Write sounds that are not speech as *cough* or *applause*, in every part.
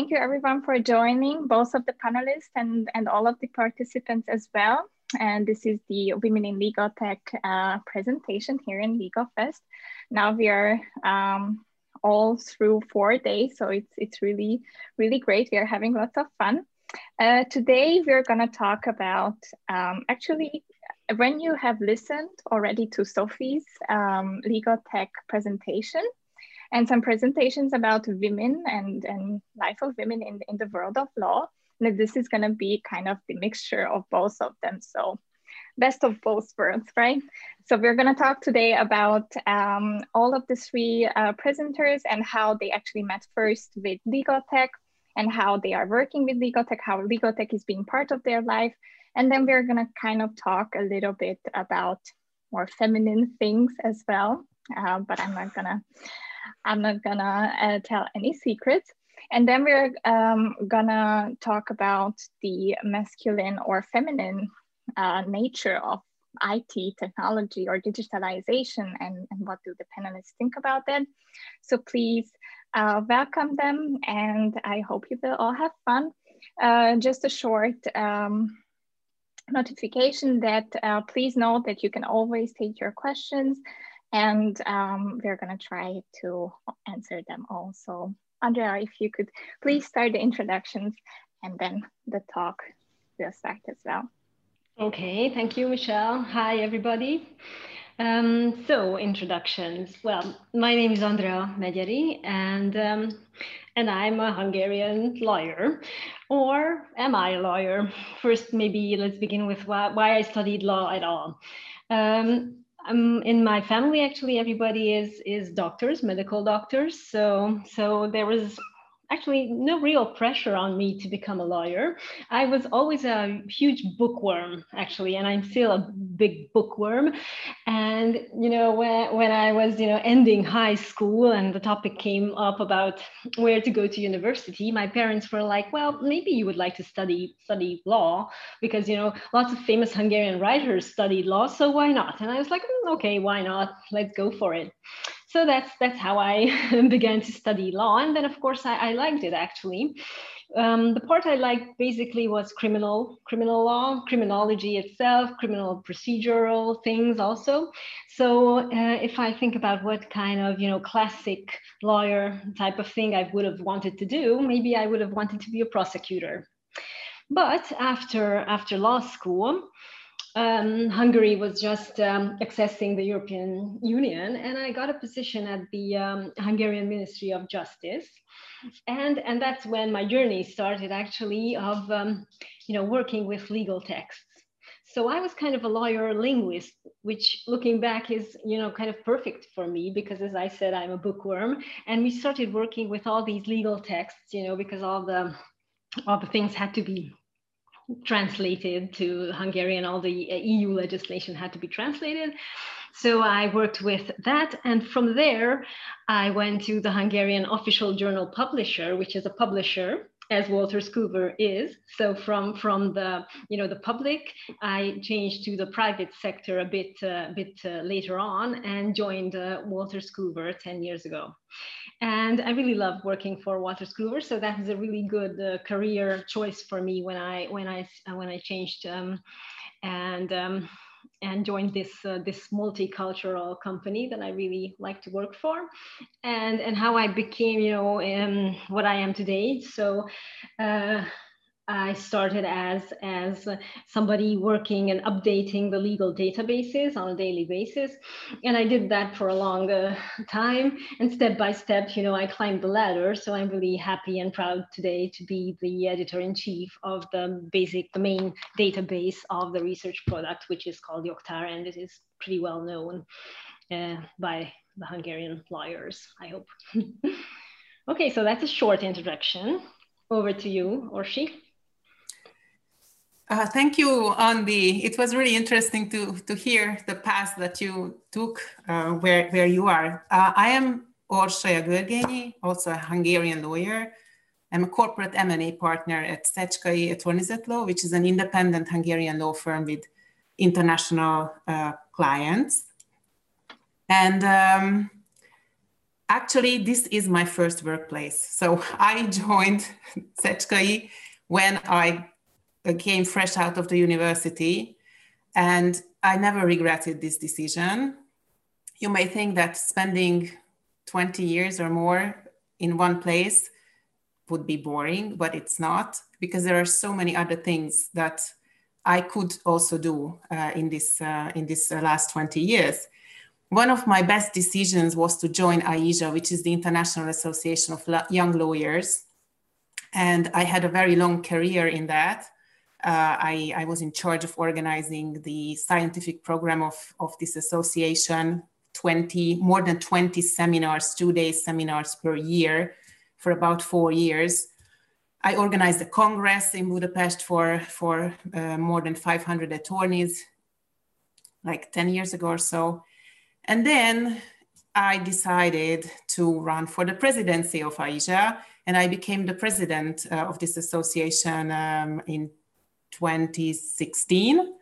thank you everyone for joining, both of the panelists and, and all of the participants as well. And this is the Women in Legal Tech uh, presentation here in Legal Fest. Now we are um, all through four days, so it's, it's really, really great. We are having lots of fun. Uh, today we're gonna talk about, um, actually, when you have listened already to Sophie's um, legal tech presentation, and some presentations about women and, and life of women in, in the world of law. And this is going to be kind of the mixture of both of them. So best of both worlds, right? So we're going to talk today about um, all of the three uh, presenters and how they actually met first with legal tech and how they are working with legal tech, how legal tech is being part of their life. And then we're going to kind of talk a little bit about more feminine things as well. Uh, but I'm not to I'm not gonna uh, tell any secrets. And then we're um, gonna talk about the masculine or feminine uh, nature of IT technology or digitalization and, and what do the panelists think about that. So please uh, welcome them and I hope you will all have fun. Uh, just a short um, notification that uh, please note that you can always take your questions and um, we're going to try to answer them all. So Andrea, if you could please start the introductions and then the talk will start as well. Okay, thank you, Michelle. Hi, everybody. Um, so introductions. Well, my name is Andrea Megyeri, and um, and I'm a Hungarian lawyer, or am I a lawyer? First, maybe let's begin with why, why I studied law at all. Um, um, in my family actually everybody is is doctors medical doctors. So so there was actually no real pressure on me to become a lawyer. I was always a huge bookworm, actually, and I'm still a big bookworm. And you know, when when I was you know ending high school and the topic came up about where to go to university, my parents were like, "Well, maybe you would like to study study law because you know lots of famous Hungarian writers studied law, so why not?" And I was like, mm, "Okay, why not? Let's go for it." So that's that's how I *laughs* began to study law, and then of course I, I liked it actually. Um, the part I liked basically was criminal criminal law, criminology itself, criminal procedural things also. So uh, if I think about what kind of you know classic lawyer type of thing I would have wanted to do, maybe I would have wanted to be a prosecutor. But after after law school, um, Hungary was just um, accessing the European Union, and I got a position at the um, Hungarian Ministry of Justice, and and that's when my journey started actually of um, you know working with legal texts. So I was kind of a lawyer linguist, which looking back is you know kind of perfect for me because as I said I'm a bookworm, and we started working with all these legal texts, you know, because all the all the things had to be translated to Hungarian. All the uh, EU legislation had to be translated. So I worked with that. And from there, I went to the Hungarian official journal publisher, which is a publisher as Wolters Kluwer is. So from from the you know the public, I changed to the private sector a bit uh, bit uh, later on and joined uh, Wolters Kluwer 10 years ago. And I really love working for Wolters Kluwer, so that is a really good uh, career choice for me when I when I uh, when I changed um, and um, and joined this uh, this multicultural company that I really like to work for, and and how I became you know um, what I am today. So. Uh, I started as as somebody working and updating the legal databases on a daily basis, and I did that for a long uh, time. And step by step, you know, I climbed the ladder. So I'm really happy and proud today to be the editor in chief of the basic, the main database of the research product, which is called Jogtár, and it is pretty well known uh, by the Hungarian lawyers. I hope. *laughs* okay, so that's a short introduction. Over to you, Orsi. Uh, thank you, Andy. It was really interesting to, to hear the path that you took uh, where, where you are. Uh, I am Orsolya Görgényi, also a Hungarian lawyer. I'm a corporate M&A partner at Szecskay Attorneys Law, which is an independent Hungarian law firm with international uh, clients. And um, actually, this is my first workplace. So *laughs* I joined Szecskay when I came fresh out of the university, and I never regretted this decision. You may think that spending 20 years or more in one place would be boring, but it's not because there are so many other things that I could also do uh, in this uh, in this uh, last 20 years. One of my best decisions was to join AIJA, which is the International Association of Young Lawyers, and I had a very long career in that. Uh, I, I, was in charge of organizing the scientific program of, of this association 20 more than 20 seminars two day seminars per year for about four years I organized a congress in Budapest for, for uh, more than 500 attorneys, like 10 years ago or so. And then I decided to run for the presidency of AIJA, and I became the president uh, of this association um, in 2016.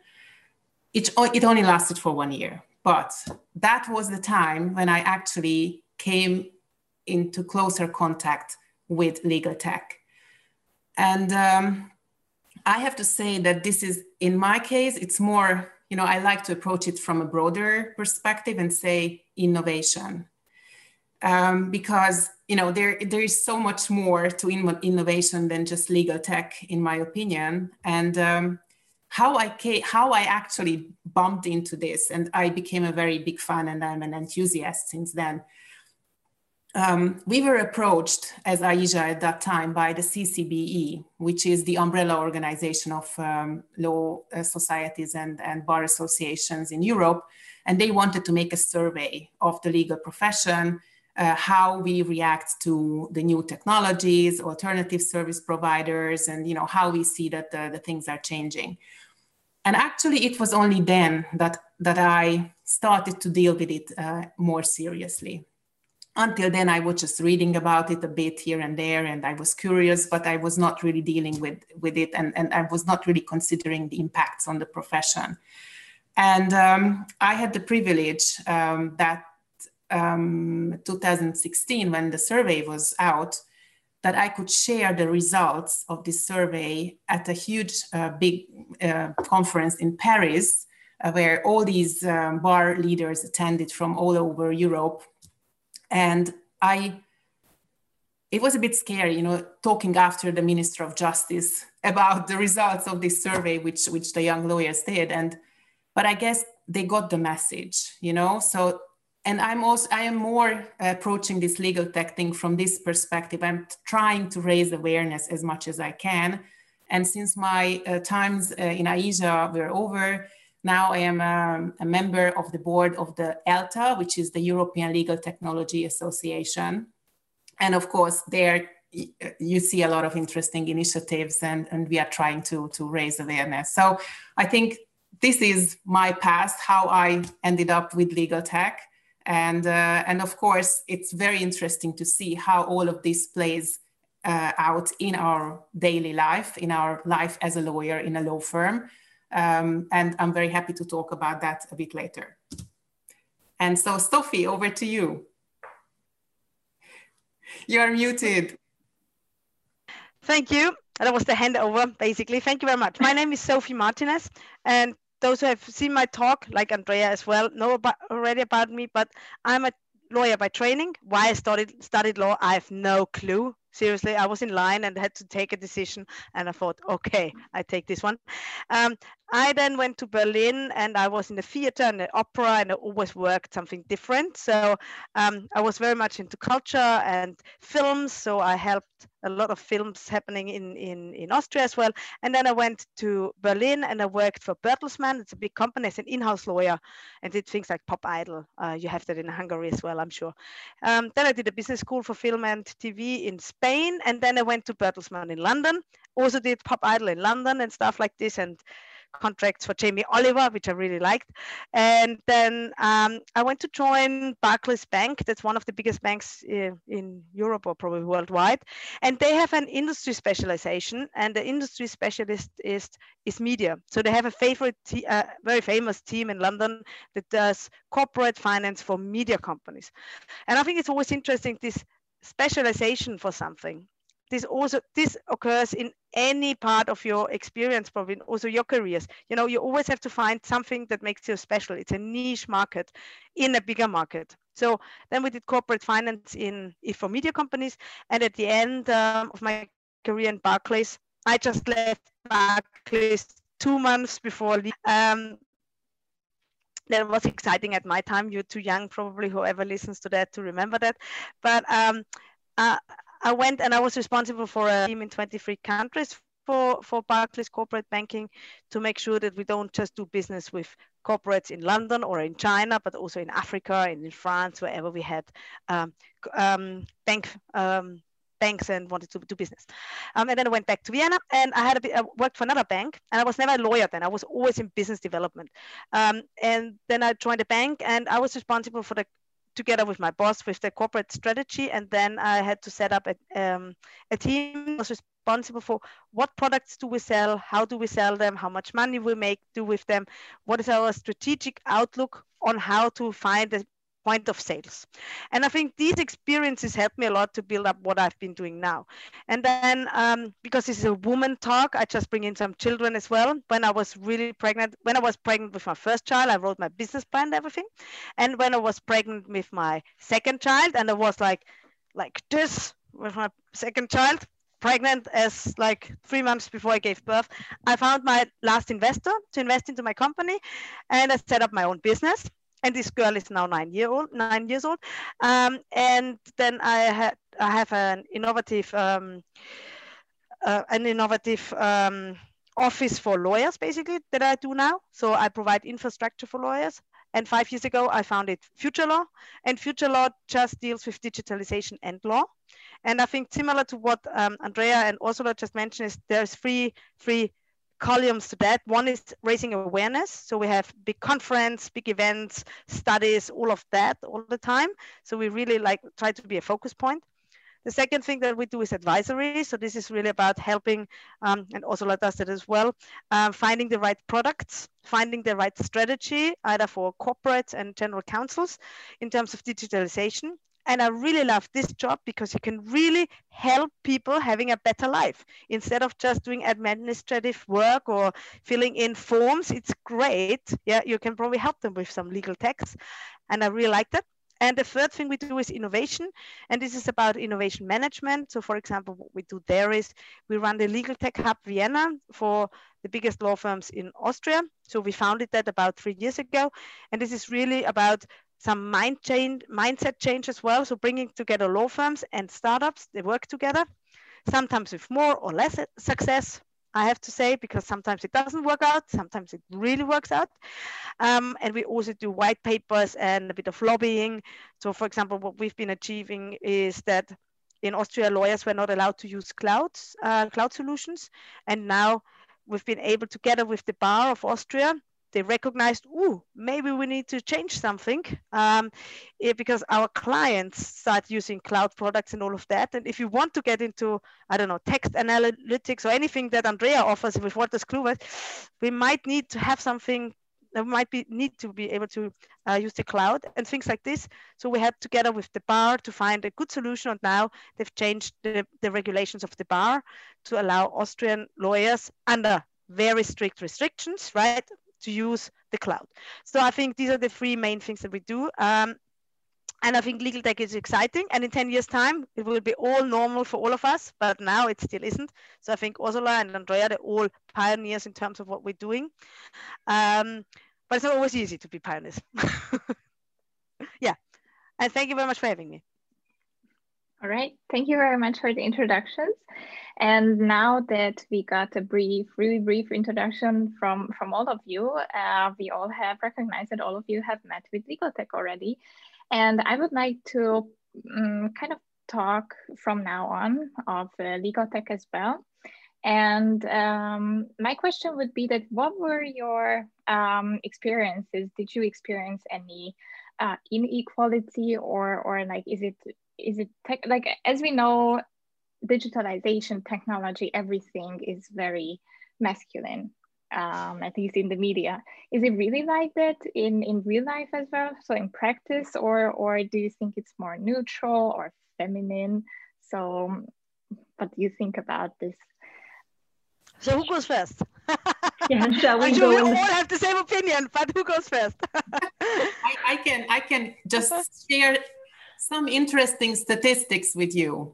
It, it only lasted for one year, but that was the time when I actually came into closer contact with legal tech and um, I have to say that this is, in my case, it's more, you know, I like to approach it from a broader perspective and say innovation. Um, because, you know, there, there is so much more to in- innovation than just legal tech, in my opinion. And um, how I came, how I actually bumped into this, and I became a very big fan, and I'm an enthusiast since then um, we were approached as AIJA at that time by the CCBE, which is the umbrella organization of um, law uh, societies and, and bar associations in Europe. And they wanted to make a survey of the legal profession, uh, how we react to the new technologies, alternative service providers, and you know how we see that the, the things are changing. And actually, it was only then that, that I started to deal with it uh, more seriously until then i was just reading about it a bit here and there and i was curious but i was not really dealing with with it and, and i was not really considering the impacts on the profession and um, i had the privilege um, that um, 2016 when the survey was out that i could share the results of this survey at a huge uh, big uh, conference in paris uh, where all these um, bar leaders attended from all over europe and I, it was a bit scary, you know, talking after the Minister of Justice *laughs* about the results of this survey, which which the young lawyers did. And but I guess they got the message, you know. So and I'm also I am more approaching this legal tech thing from this perspective. I'm trying to raise awareness as much as I can. And since my uh, times uh, in AIJA were over, now I am a, a, member of the board of the ELTA, which is the European Legal Technology Association. And of course, there you see a lot of interesting initiatives and, and we are trying to, to raise awareness. So I think this is my past, how I ended up with legal tech. And, uh, and of course, it's very interesting to see how all of this plays uh, out in our daily life, in our life as a lawyer in a law firm. Um, and I'm very happy to talk about that a bit later. And so, Sophie, over to you. You're muted. Thank you. That was the handover, basically. Thank you very much. My name is Sophie Martinez, and those who have seen my talk, like Andrea as well, know about, already about me, but I'm a lawyer by training. Why I studied, studied law, I have no clue seriously i was in line and had to take a decision and i thought okay i take this one um, i then went to berlin and i was in the theater and the opera and i always worked something different so um, i was very much into culture and films so i helped a lot of films happening in, in, in Austria as well. And then I went to Berlin and I worked for Bertelsmann. It's a big company as an in-house lawyer and did things like Pop Idol. Uh, you have that in Hungary as well, I'm sure. Um, then I did a business school for film and TV in Spain. And then I went to Bertelsmann in London. Also did Pop Idol in London and stuff like this. And contracts for Jamie Oliver, which I really liked. And then um, I went to join Barclays Bank. That's one of the biggest banks in, in Europe or probably worldwide. And they have an industry specialization, and the industry specialist is is media. So they have a favorite, uh, very famous team in London that does corporate finance for media companies. And I think it's always interesting this specialization for something this also this occurs in any part of your experience probably also your careers. You know you always have to find something that makes you special. It's a niche market in a bigger market. So then we did corporate finance in for media companies. And at the end um, of my career in barclays i just left barclays two months before um, that was exciting at my time. You're too young, probably, whoever listens to that to remember that. But um, uh, I went and I was responsible for a team in 23 countries for, for Barclays corporate banking to make sure that we don't just do business with corporates in London or in China, but also in Africa and in France, wherever we had um, um, bank um, banks and wanted to do business. Um, and then I went back to Vienna and I had I worked for another bank and I was never a lawyer then. I was always in business development. Um, and then I joined a bank and I was responsible for the together with my boss with the corporate strategy. And then I had to set up a, um, a team was responsible for what products do we sell, how do we sell them, how much money we make do with them, what is our strategic outlook on how to find the point of sales. And I think these experiences helped me a lot to build up what I've been doing now. And then um, because this is a woman talk, I just bring in some children as well. When I was really pregnant, when I was pregnant with my first child, I wrote my business plan and everything. And when I was pregnant with my second child, and I was like, like this with my second child, pregnant as like three months before I gave birth, I found my last investor to invest into my company and I set up my own business and this girl is now nine year old, nine years old. Um, and then I had I have an innovative um, uh, an innovative um, office for lawyers basically that I do now. So I provide infrastructure for lawyers. And five years ago, I founded Future Law, and Future Law just deals with digitalization and law. And I think similar to what um, Andrea and Ursula just mentioned is there's three three columns to that. One is raising awareness. So we have big conference, big events, studies, all of that all the time. So we really like try to be a focus point. The second thing that we do is advisory. So this is really about helping, um, and Ursula does that as well, um, finding the right products, finding the right strategy, either for corporates and general counsels in terms of digitalization, and I really love this job because you can really help people having a better life instead of just doing administrative work or filling in forms. It's great. Yeah, you can probably help them with some legal text. And I really like that. And the third thing we do is innovation. And this is about innovation management. So, for example, what we do there is we run the Legal Tech Hub Vienna for the biggest law firms in Austria. So, we founded that about three years ago. And this is really about some mind change, mindset change as well. So bringing together law firms and startups, they work together, sometimes with more or less success, I have to say, because sometimes it doesn't work out, sometimes it really works out. Um, and we also do white papers and a bit of lobbying. So for example, what we've been achieving is that in Austria, lawyers were not allowed to use clouds, uh, cloud solutions. And now we've been able, together with the Bar of Austria, they recognized, oh, maybe we need to change something um, it, because our clients start using cloud products and all of that. And if you want to get into, I don't know, text analytics or anything that Andrea offers with Wolters Kluwer, we might need to have something that might be need to be able to uh, use the cloud and things like this. So we had together with the bar to find a good solution. And now they've changed the, the regulations of the bar to allow Austrian lawyers under very strict restrictions, right? To use the cloud. So I think these are the three main things that we do. Um, and I think legal tech is exciting. And in 10 years' time, it will be all normal for all of us, but now it still isn't. So I think Ursula and Andrea, they're all pioneers in terms of what we're doing. Um, but it's not always easy to be pioneers. *laughs* yeah. And thank you very much for having me. All right. Thank you very much for the introductions. And now that we got a brief, really brief introduction from, from all of you, uh, we all have recognized that all of you have met with Legal Tech already. And I would like to um, kind of talk from now on of uh, Legal Tech as well. And um, my question would be that what were your um, experiences? Did you experience any uh, inequality or, or like, is it, is it tech, like, as we know, digitalization, technology, everything is very masculine, um, at least in the media. Is it really like that in, in real life as well? So in practice, or, or do you think it's more neutral or feminine? So what do you think about this? So who goes first? *laughs* yeah, shall we I'm sure go we all the- have the same opinion, but who goes first? *laughs* I, I can I can just *laughs* share some interesting statistics with you.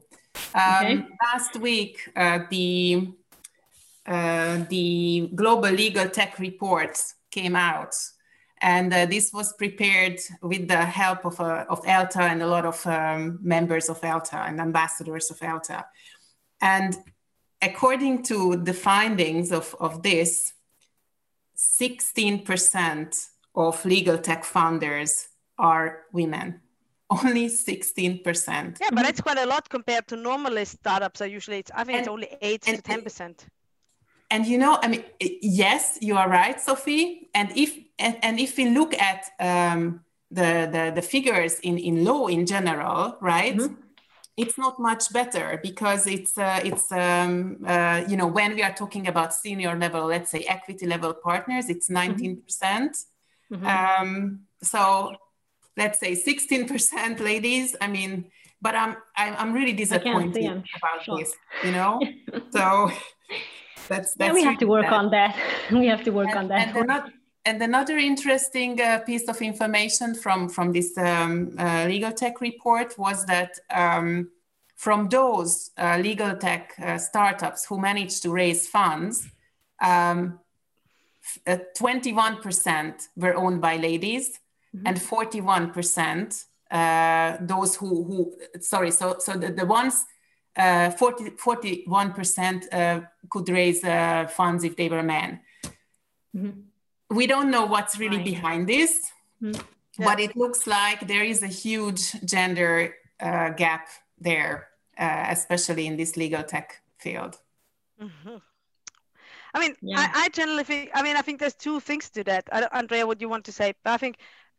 Um, Okay. Last week, uh, the uh, the Global Legal Tech Report came out, and uh, this was prepared with the help of uh, of ELTA and a lot of um, members of ELTA and ambassadors of ELTA. And according to the findings of, of this, 16% of legal tech founders are women. Only 16%. Yeah, but that's quite a lot compared to normally startups are usually it's I think it's only eight to ten percent. And you know, I mean, yes, you are right, Sophie. And if and, and if we look at um, the, the the figures in in law in general, right? Mhm. It's not much better because it's uh, it's um, uh, you know when we are talking about senior level, let's say equity level partners, it's 19 percent. Mhm. Um, so let's say 16% ladies. I mean, but I'm I'm, really disappointed about shocked. this, you know. *laughs* so that's that's yeah, we have to work bad. on that. *laughs* we have to work And, on that. and, another, and another interesting uh, piece of information from from this um, uh, legal tech report was that um, from those uh, legal tech uh, startups who managed to raise funds, um, f- uh, 21% were owned by ladies, and 41% uh, those who who sorry so so the, the ones uh, 40, 41% uh, could raise uh, funds if they were men. Mhm. We don't know what's really Right. behind this, Mhm. but it looks like there is a huge gender uh, gap there, uh, especially in this legal tech field. Mhm. I mean, Yeah. I, I generally think. I mean, I think there's two things to that. I don't, Andrea, what do you want to say? But I think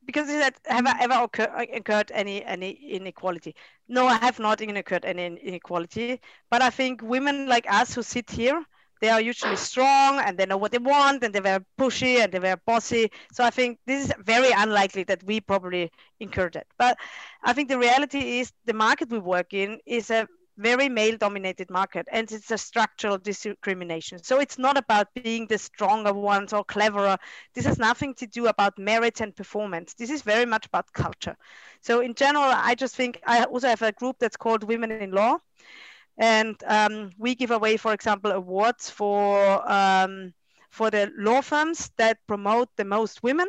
because you said, have I ever occur, uh, incurred any any inequality? No, I have not incurred any inequality. But I think women like us who sit here, they are usually strong and they know what they want and they're very pushy and they're very bossy. So I think this is very unlikely that we probably incurred it. But I think the reality is the market we work in is a very male dominated market and it's a structural discrimination. So it's not about being the stronger ones or cleverer. This has nothing to do about merit and performance. This is very much about culture. So in general i just think i also have a group that's called women in law. And um, we give away for example awards for um, for the law firms that promote the most women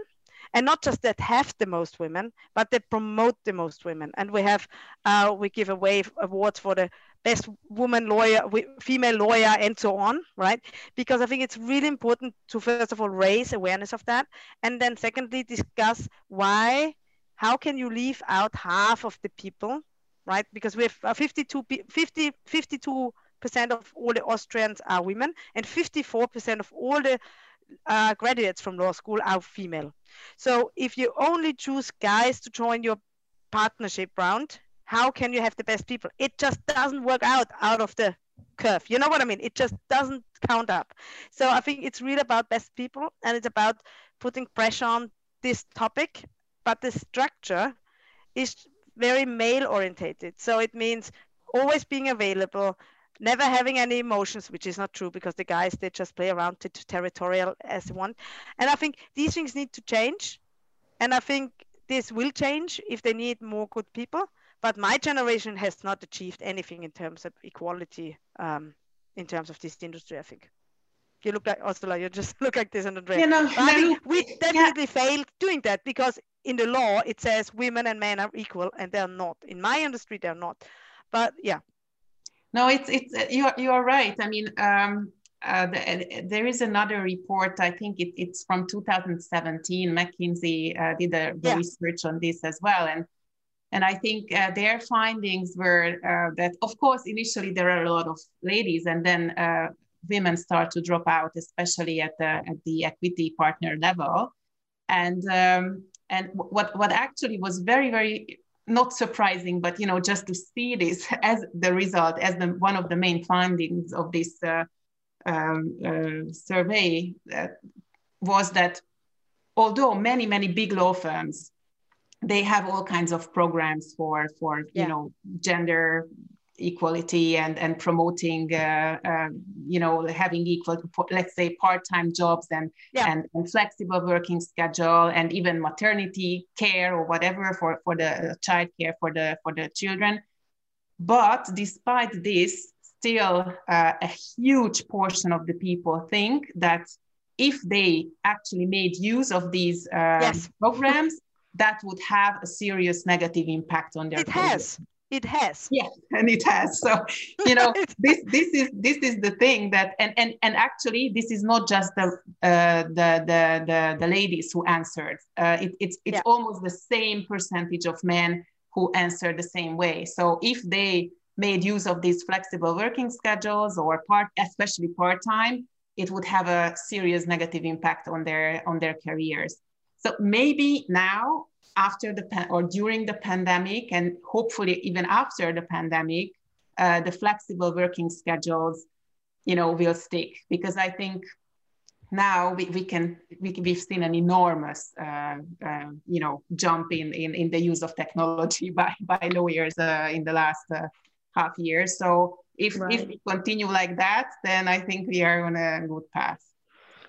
and not just that have the most women, but that promote the most women. And we have, uh, we give away awards for the best woman lawyer, female lawyer, and so on, right? Because I think it's really important to first of all raise awareness of that, and then secondly discuss why, how can you leave out half of the people, right? Because we have 52, 50, 52 percent of all the Austrians are women, and 54 percent of all the uh, graduates from law school are female. So if you only choose guys to join your partnership round, how can you have the best people? It just doesn't work out out of the curve. You know what I mean? It just doesn't count up. So I think it's really about best people and it's about putting pressure on this topic, but the structure is very male orientated. So it means always being available, never having any emotions, which is not true because the guys they just play around to, to territorial as they want. And I think these things need to change. And I think this will change if they need more good people. But my generation has not achieved anything in terms of equality um, in terms of this industry, I think. You look like Ursula, you just *laughs* look like this and Andrea. You know, I no, we definitely failed doing that because in the law it says women and men are equal and they're not. In my industry, they're not. But yeah, No, it's it's uh, you are you are right. I mean, um, uh, the, there is another report. I think it, it's from 2017. McKinsey uh, did a Yeah. research on this as well, and and I think uh, their findings were uh, that, of course, initially there are a lot of ladies, and then uh, women start to drop out, especially at the at the equity partner level. And um, and what what actually was very very not surprising, but you know just to see this as the result, as the one of the main findings of this uh, um, uh, survey uh, was that although many many big law firms they have all kinds of programs for for yeah. you know gender equality and and promoting uh, uh, you know having equal let's say part-time jobs and, yeah. and and flexible working schedule and even maternity care or whatever for for the child care for the for the children but despite this still uh, a huge portion of the people think that if they actually made use of these uh, yes. programs that would have a serious negative impact on their it career. has it has. Yeah and it has. So you know *laughs* this this is this is the thing that and and and actually this is not just the uh, the, the the the ladies who answered. Uh, it, it's it's yeah. almost the same percentage of men who answered the same way. So if they made use of these flexible working schedules or part especially part-time it would have a serious negative impact on their on their careers. So maybe now after the or during the pandemic and hopefully even after the pandemic uh, the flexible working schedules you know will stick. Because i think now we, we can we, we've seen an enormous uh, uh, you know jump in, in in the use of technology *laughs* by by lawyers uh, in the last uh, half year. So if right. if we continue like that then i think we are on a good path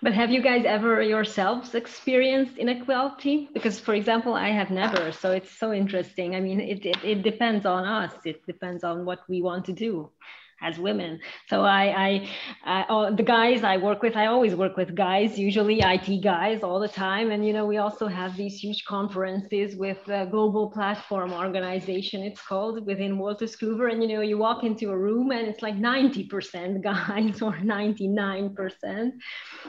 but have you guys ever yourselves experienced inequality? Because, for example, I have never. So it's so interesting. I mean, it, it, it depends on us, it depends on what we want to do as women. So I, I, I the guys I work with, I always work with guys, usually IT guys all the time. And, you know, we also have these huge conferences with a global platform organization, it's called within Wolters Kluwer. And, you know, you walk into a room and it's like 90% *laughs* guys or 99%.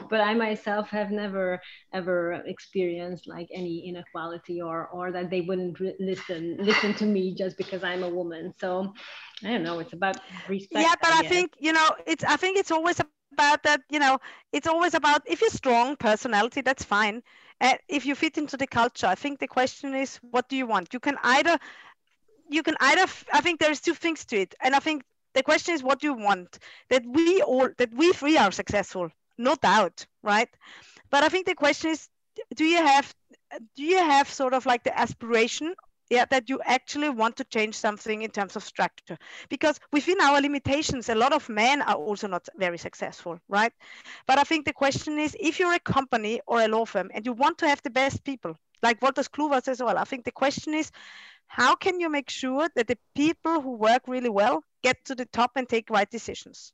But I myself have never ever experienced like any inequality or, or that they wouldn't listen, listen to me just because I'm a woman. So I don't know. It's about respect. Yeah, but I, I think you know, it's. I think it's always about that. You know, it's always about if you're strong personality, that's fine. And if you fit into the culture, I think the question is, what do you want? You can either, you can either. I think there's two things to it, and I think the question is, what do you want? That we all, that we three are successful, no doubt, right? But I think the question is, do you have, do you have sort of like the aspiration yeah, that you actually want to change something in terms of structure. Because within our limitations, a lot of men are also not very successful, right? But I think the question is if you're a company or a law firm and you want to have the best people, like Wolters Kluwer says well, I think the question is how can you make sure that the people who work really well get to the top and take right decisions?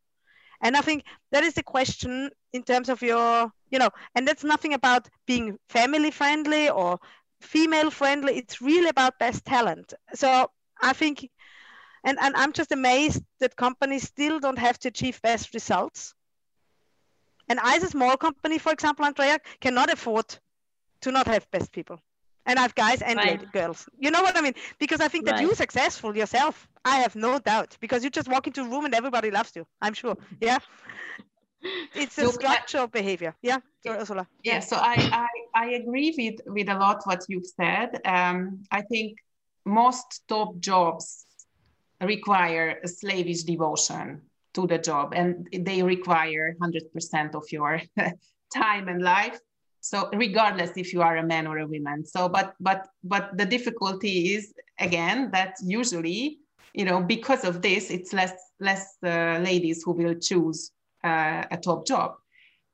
And I think that is the question in terms of your, you know, and that's nothing about being family friendly or female friendly. It's really about best talent. So I think, and, and I'm just amazed that companies still don't have to achieve best results. And I, as a small company, for example, Andrea, cannot afford to not have best people. And I have guys and right. girls. You know what I mean? Because I think that right. you're successful yourself. I have no doubt. Because you just walk into a room and everybody loves you. I'm sure. Yeah it's a so, structural behavior. Yeah Sorry, Ursula. yeah so I, I i agree with with a lot what you've said. Um i think most top jobs require a slavish devotion to the job and they require 100% of your *laughs* time and life. So regardless if you are a man or a woman. So but but but the difficulty is again that usually you know because of this it's less less uh, ladies who will choose uh, a top job.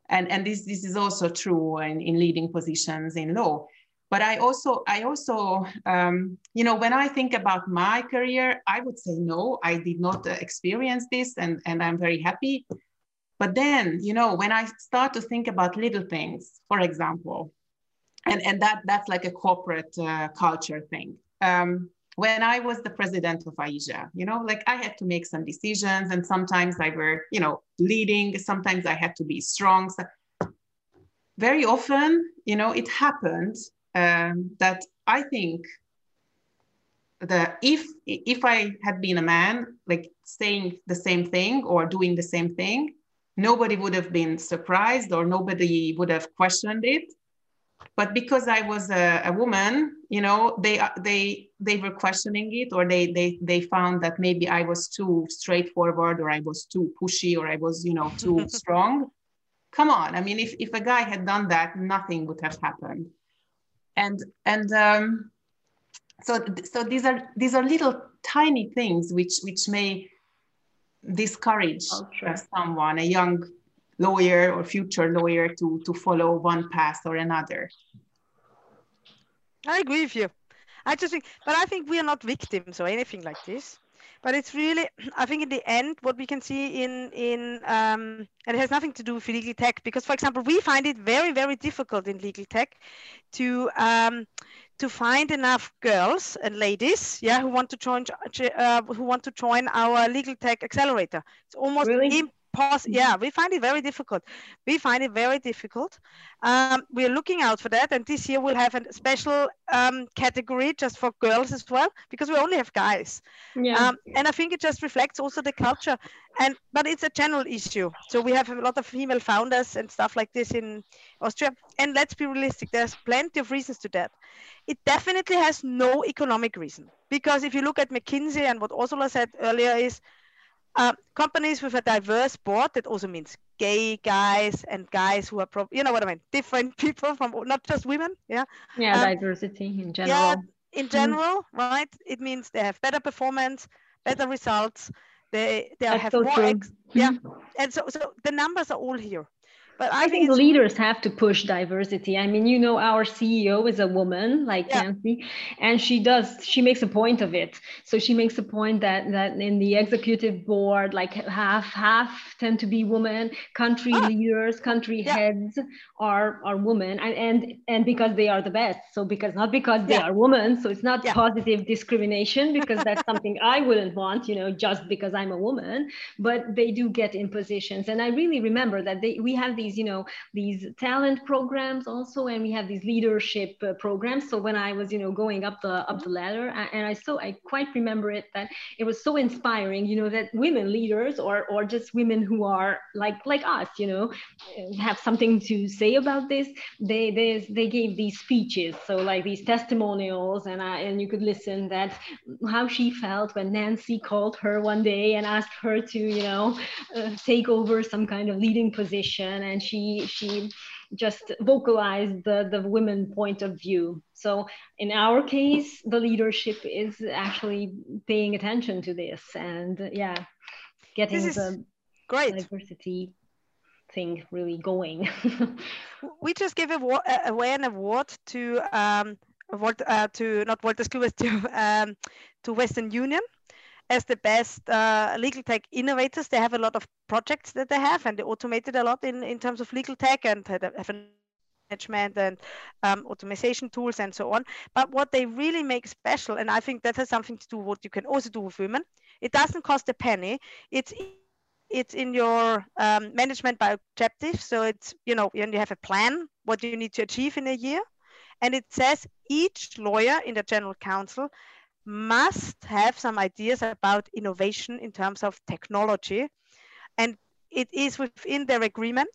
And, and this, this is also true in, in leading positions in law. But I also, I also, um, you know, when I think about my career, I would say no, I did not uh, experience this, and, and I'm very happy. But then, you know, when I start to think about little things, for example, and, and that that's like a corporate uh, culture thing. Um, when I was the president of AIJA, you know, like I had to make some decisions and sometimes I were, you know, leading, sometimes I had to be strong. So very often, you know, it happened um, that I think that if if I had been a man, like saying the same thing or doing the same thing, nobody would have been surprised or nobody would have questioned it but because i was a, a, woman you know they they they were questioning it or they they they found that maybe i was too straightforward or i was too pushy or i was you know too *laughs* strong. Come on. I mean if, if a guy had done that nothing would have happened. And and um, so so these are these are little tiny things which which may discourage someone a young lawyer or future lawyer to to follow one path or another. I agree with you. I just think but i think we are not victims or anything like this. But it's really *clears throat* i think in the end what we can see in in um, and it has nothing to do with legal tech because for example we find it very very difficult in legal tech to um, to find enough girls and ladies yeah who want to join uh, who want to join our legal tech accelerator. It's almost really? Pos- yeah, we find it very difficult. We find it very difficult. Um, we're looking out for that, and this year we'll have a special um, category just for girls as well, because we only have guys. Yeah. Um, and I think it just reflects also the culture. And but it's a general issue. So we have a lot of female founders and stuff like this in Austria. And let's be realistic. There's plenty of reasons to that. It definitely has no economic reason because if you look at McKinsey and what Ursula said earlier is uh, companies with a diverse board, that also means gay guys and guys who are, pro- you know what I mean, different *laughs* people from not just women. Yeah. Yeah, um, diversity in general. Yeah, in general, mm. right? It means they have better performance, better results. They they That's have so more. Ex- yeah, and so so the numbers are all here. But I, I think, think leaders have to push diversity. I mean, you know, our CEO is a woman like yeah. Nancy, and she does. She makes a point of it. So she makes a point that that in the executive board, like half half tend to be women. Country ah. leaders, country yeah. heads are are women, and, and and because they are the best. So because not because they yeah. are women. So it's not positive discrimination because that's *laughs* something I wouldn't want. You know, just because I'm a woman. But they do get in positions, and I really remember that they we have the these, you know, these talent programs also, and we have these leadership uh, programs. So when I was, you know, going up the up the ladder, and I so I quite remember it that it was so inspiring, you know, that women leaders or or just women who are like like us, you know, have something to say about this. They they they gave these speeches, so like these testimonials, and I and you could listen that how she felt when Nancy called her one day and asked her to, you know, uh, take over some kind of leading position and she she just vocalized the, the women point of view. So in our case, the leadership is actually paying attention to this and yeah, getting the great diversity thing really going. *laughs* we just gave away an award to um, award, uh, to not Walter Skubers *laughs* to um, to Western Union as the best uh, legal tech innovators. They have a lot of projects that they have, and they automated a lot in, in terms of legal tech and have management and um, automation tools and so on. But what they really make special, and I think that has something to do with what you can also do with women. It doesn't cost a penny. It's it's in your um, management by objective. So it's you know you have a plan what you need to achieve in a year, and it says each lawyer in the general counsel must have some ideas about innovation in terms of technology. And it is within their agreement.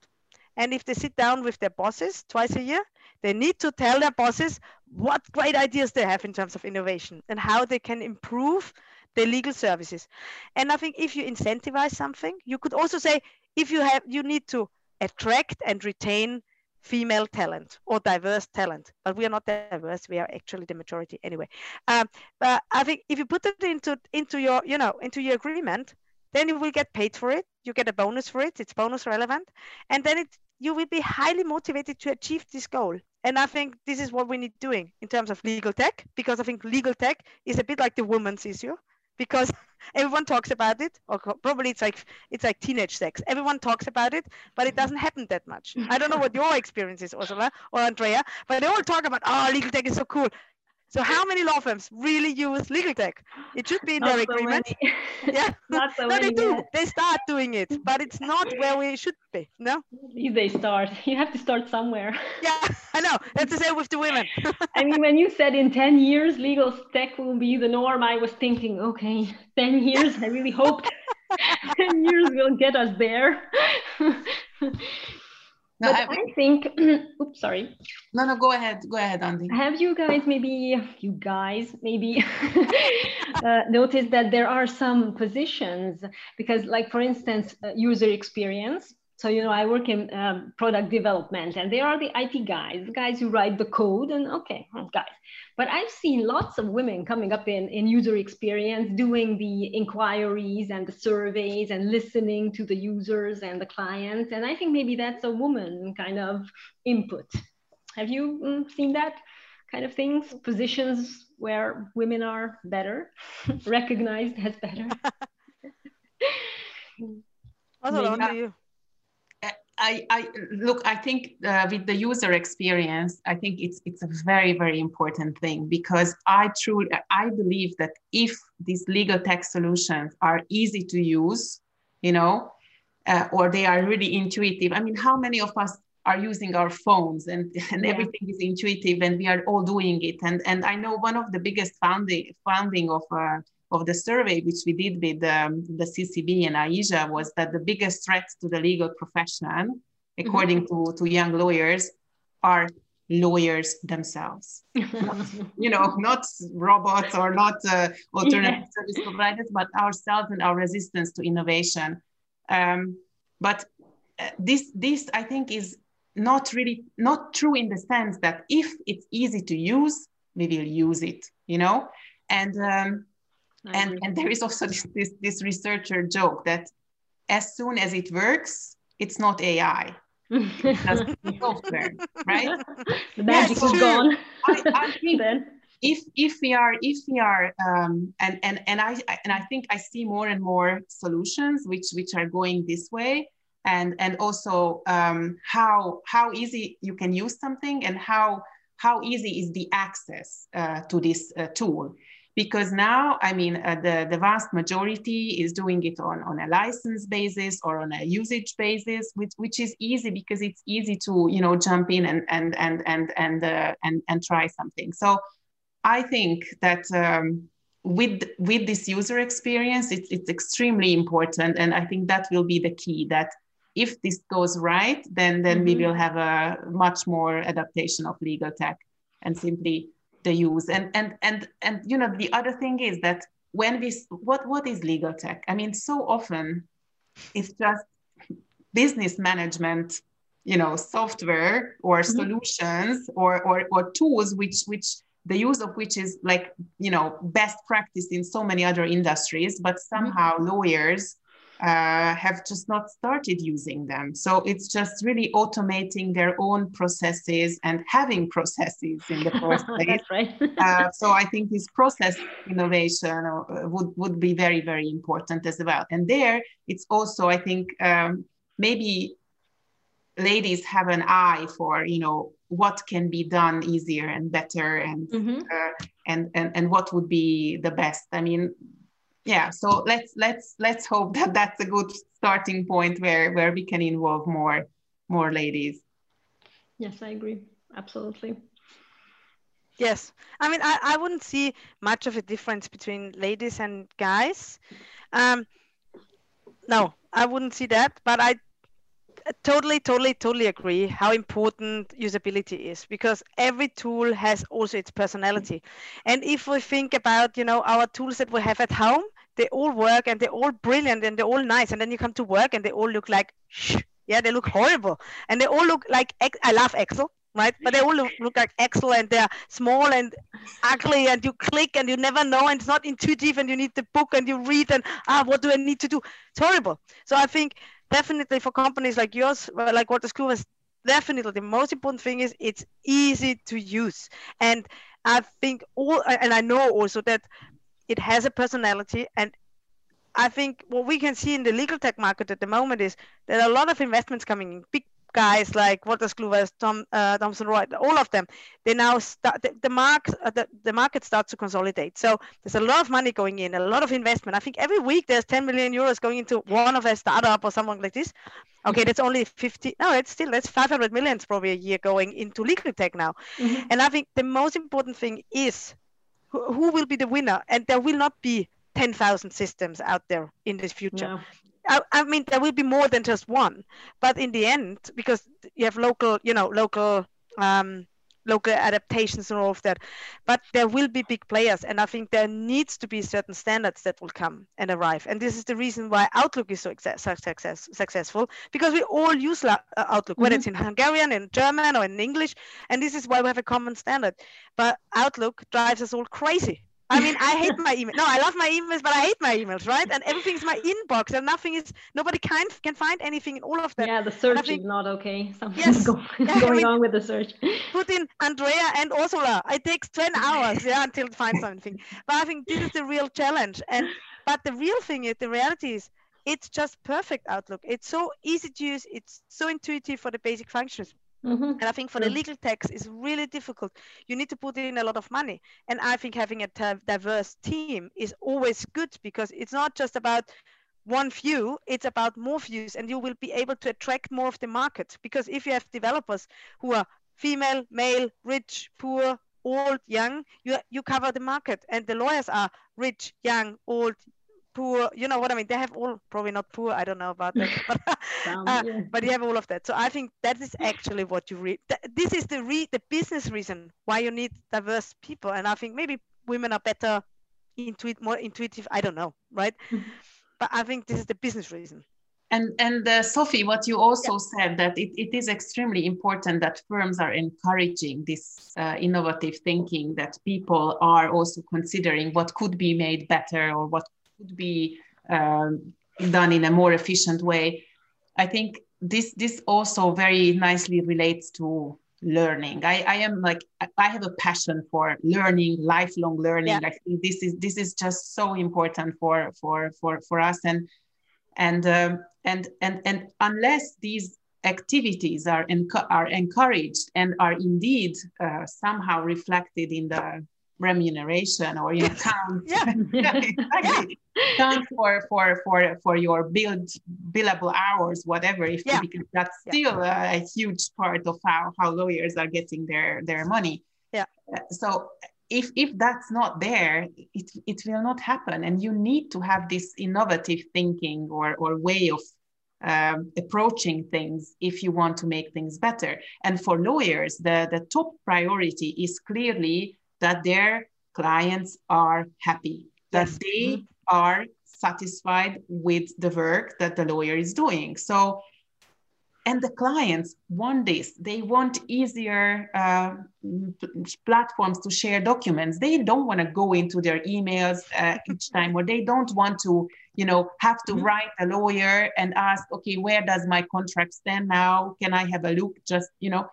And if they sit down with their bosses twice a year, they need to tell their bosses what great ideas they have in terms of innovation and how they can improve their legal services. And I think if you incentivize something, you could also say if you have you need to attract and retain female talent or diverse talent, but we are not diverse. We are actually the majority anyway. Um, but I think if you put it into into your you know into your agreement, then you will get paid for it. You get a bonus for it. It's bonus relevant, and then it you will be highly motivated to achieve this goal. And I think this is what we need doing in terms of legal tech, because I think legal tech is a bit like the woman's issue because *laughs* everyone talks about it. Or probably it's like it's like teenage sex. Everyone talks about it but it doesn't happen that much. I don't know what your experience is ursula or andrea but they all talk about oh legal tech is so cool so how many law firms really use legal tech? It should be in not their so agreement. *laughs* yeah, *laughs* not so no, many they do. Yet. They start doing it, but it's not where we should be. No, they start. *laughs* You have to start somewhere. Yeah, I know. That's the same with the women. I mean, when you said in ten years legal tech will be the norm, I was thinking, okay, ten years. I really hoped 10 years will get us there. No, but I, I think, *clears throat* oops, sorry. no, no, go ahead. Go ahead, Andy. Have you guys maybe, you guys maybe *laughs* uh, noticed that there are some positions because like for instance, uh, user experience. So, you know, I work in um, product development and they are the IT guys, the guys who write the code and okay, guys. But I've seen lots of women coming up in, in user experience, doing the inquiries and the surveys and listening to the users and the clients. And I think maybe that's a woman kind of input. Have you mm, seen that kind of things? Positions where women are better, *laughs* recognized as better? On to you. I, I look. I think uh, with the user experience, I think it's it's a very very important thing because I truly I believe that if these legal tech solutions are easy to use, you know, uh, or they are really intuitive. I mean, how many of us are using our phones and, *laughs* and yeah. everything is intuitive and we are all doing it. And and I know one of the biggest founding founding of uh, of the survey which we did with um, the CCB and AIJA was that the biggest threats to the legal profession, according mm-hmm. to, to young lawyers, are lawyers themselves. *laughs* you know, not robots or not uh, alternative yeah. service providers, but ourselves and our resistance to innovation. Um, but uh, this, this I think is not really not true in the sense that if it's easy to use, we will use it. You know, and um, and and there is also *laughs* this, this, this researcher joke that as soon as it works it's not ai it's *laughs* software right? *laughs* The magic yeah, so is gone. I, I think if if we are if we are um, and and and I and I think I see more and more solutions which which are going this way. And and also um, how how easy you can use something and how how easy is the access uh, to this uh, tool because now, I mean, uh, the, the vast majority is doing it on, on a license basis or on a usage basis, which, which is easy because it's easy to, you know, jump in and, and, and, and, and, uh, and, and try something. So I think that um, with, with this user experience, it's, it's extremely important. And I think that will be the key that if this goes right, then, then mm-hmm. we will have a much more adaptation of legal tech and simply the use and and and and you know the other thing is that when we what what is legal tech i mean so often it's just business management you know software or mm-hmm. solutions or, or or tools which which the use of which is like you know best practice in so many other industries but mm-hmm. somehow mm-hmm. lawyers uh, have just not started using them. So it's just really automating their own processes and having processes in the first *laughs* place. Right. uh, so I think this process innovation uh, would, would be very, very important as well. And there, it's also, I think, um, maybe ladies have an eye for, you know, what can be done easier and better and, mm-hmm. uh, and, and, and what would be the best. I mean, yeah so let's let's let's hope that that's a good starting point where where we can involve more more ladies. Yes i agree. Absolutely. Yes. I mean i, I wouldn't see much of a difference between ladies and guys. Um no i wouldn't see that but i totally totally totally agree how important usability is because every tool has also its personality. And if we think about you know our tools that we have at home they all work and they're all brilliant and they're all nice. And then you come to work and they all look like shh, yeah they look horrible. And they all look like i love excel right? But they all look, look like excel and they're small and ugly and you click and you never know and it's not intuitive and you need the book and you read and ah what do i need to do? It's horrible. So i think definitely for companies like yours like Wolters is definitely the most important thing is it's easy to use and i think all and i know also that it has a personality and I think what we can see in the legal tech market at the moment is are a lot of investments coming in. Big guys like Wolters Kluwer, Tom, uh, Thomson Reuters, all of them, they now start, the, the, mark, uh, the, the market starts to consolidate. So there's a lot of money going in, a lot of investment. I think every week there's 10 million euros going into one of a startup or something like this. Okay, that's only 50, no, it's still, that's 500 millions probably a year going into legal tech now. Mm-hmm. And I think the most important thing is who, who will be the winner and there will not be 10,000 systems out there in this future. I, I, mean, there will be more than just one, but in the end, because you have local, you know, local um, local adaptations and all of that. But there will be big players, and I think there needs to be certain standards that will come and arrive. And this is the reason why Outlook is so success, successful because we all use uh, Outlook, mm-hmm. whether it's in Hungarian, in German, or in English. And this is why we have a common standard. But Outlook drives us all crazy I mean, I hate my email. No, I love my emails, but I hate my emails, right? And everything's my inbox, and nothing is. Nobody can can find anything in all of that. Yeah, the search think, is not okay. *laughs* Something's yes, go, yeah, going I mean, on with the search. *laughs* Put in Andrea and Ursula. It takes ten hours, yeah, until to find something. But I think this is the real challenge. And but the real thing is, the reality is, it's just perfect Outlook. It's so easy to use. It's so intuitive for the basic functions. Mm-hmm. And I think for the legal tax is really difficult. You need to put in a lot of money. And I think having a diverse team is always good because it's not just about one view, it's about more views, and you will be able to attract more of the market. Because if you have developers who are female, male, rich, poor, old, young, you, you cover the market. And the lawyers are rich, young, old, poor you know what i mean? They have all probably not poor i don't know about that *laughs* but, uh, but you have all of that. So i think that is *laughs* actually what you read this is the re- the business reason why you need diverse people and i think maybe women are better intuit more intuitive i don't know right? *laughs* But i think this is the business reason. And and uh, sophie what you also yeah. said that it, it is extremely important that firms are encouraging this uh, innovative thinking that people are also considering what could be made better or what could be um, done in a more efficient way. I think this this also very nicely relates to learning. I, I am like I have a passion for learning, lifelong learning. Yeah. I think this is this is just so important for for for for us and and um, and and and unless these activities are enc- are encouraged and are indeed uh, somehow reflected in the remuneration or you know *laughs* count *laughs* yeah. exactly. count for for for for your billed billable hours whatever if yeah. because that's still a, a, huge part of how how lawyers are getting their their money. Yeah. So if if that's not there it it will not happen. And you need to have this innovative thinking or or way of um, approaching things if you want to make things better. And for lawyers the the top priority is clearly that their clients are happy, that yes. they are satisfied with the work that the lawyer is doing. So, and the clients want this. They want easier uh, platforms to share documents. They don't want to go into their emails uh, each time, or they don't want to, you know, have to mm-hmm. write a lawyer and ask, okay, where does my contract stand now? Can I have a look? Just, you know,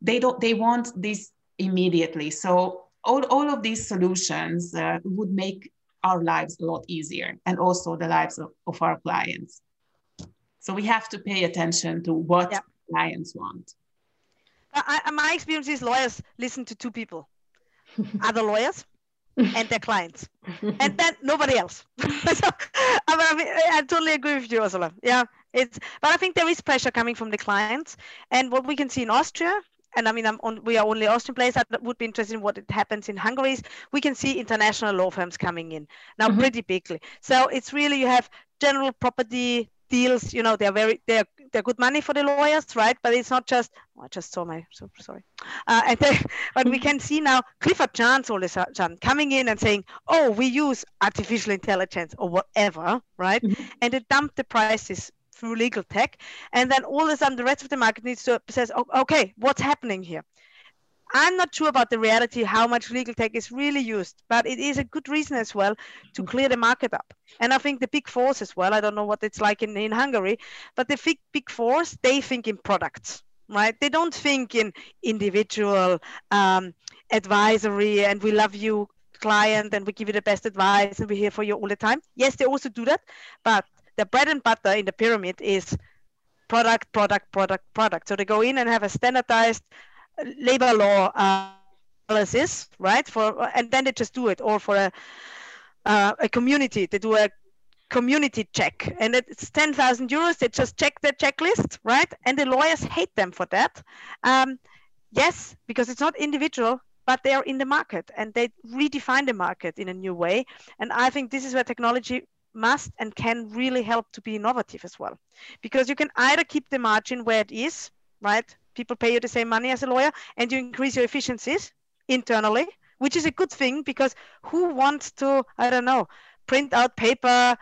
they don't. They want this immediately. So all, all of these solutions uh, would make our lives a lot easier and also the lives of, of our clients. So we have to pay attention to what clients want. I, my experience is lawyers listen to two people *laughs* other lawyers and their clients, *laughs* and then nobody else. *laughs* so, I, mean, I totally agree with you, Ursula. Yeah, it's, but I think there is pressure coming from the clients, and what we can see in Austria and I mean, I'm on, we are only Austrian players. That would be interesting what it happens in Hungary. We can see international law firms coming in now mm-hmm. pretty bigly. So it's really you have general property deals. You know, they're very they're they're good money for the lawyers, right? But it's not just. Oh, I just saw my so sorry. Uh, and they, *laughs* but we can see now Clifford Chance all this sudden coming in and saying, "Oh, we use artificial intelligence or whatever, right?" Mm-hmm. And they dump the prices through legal tech. And then all of a sudden, the rest of the market needs to says, okay, what's happening here? I'm not sure about the reality how much legal tech is really used, but it is a good reason as well to clear the market up. And I think the big fours as well. I don't know what it's like in, in Hungary, but the big big fours they think in products, right? They don't think in individual um, advisory and we love you client and we give you the best advice and we're here for you all the time. Yes, they also do that, but the bread and butter in the pyramid is product, product, product, product. So they go in and have a standardized labor law uh, analysis, right? For and then they just do it, or for a uh, a community, they do a community check, and it's ten thousand euros. They just check the checklist, right? And the lawyers hate them for that. Um, yes, because it's not individual, but they are in the market and they redefine the market in a new way. And I think this is where technology must and can really help to be innovative as well. Because you can either keep the margin where it is, right? People pay you the same money as a lawyer and you increase your efficiencies internally, which is a good thing because who wants to, I don't know, print out paper,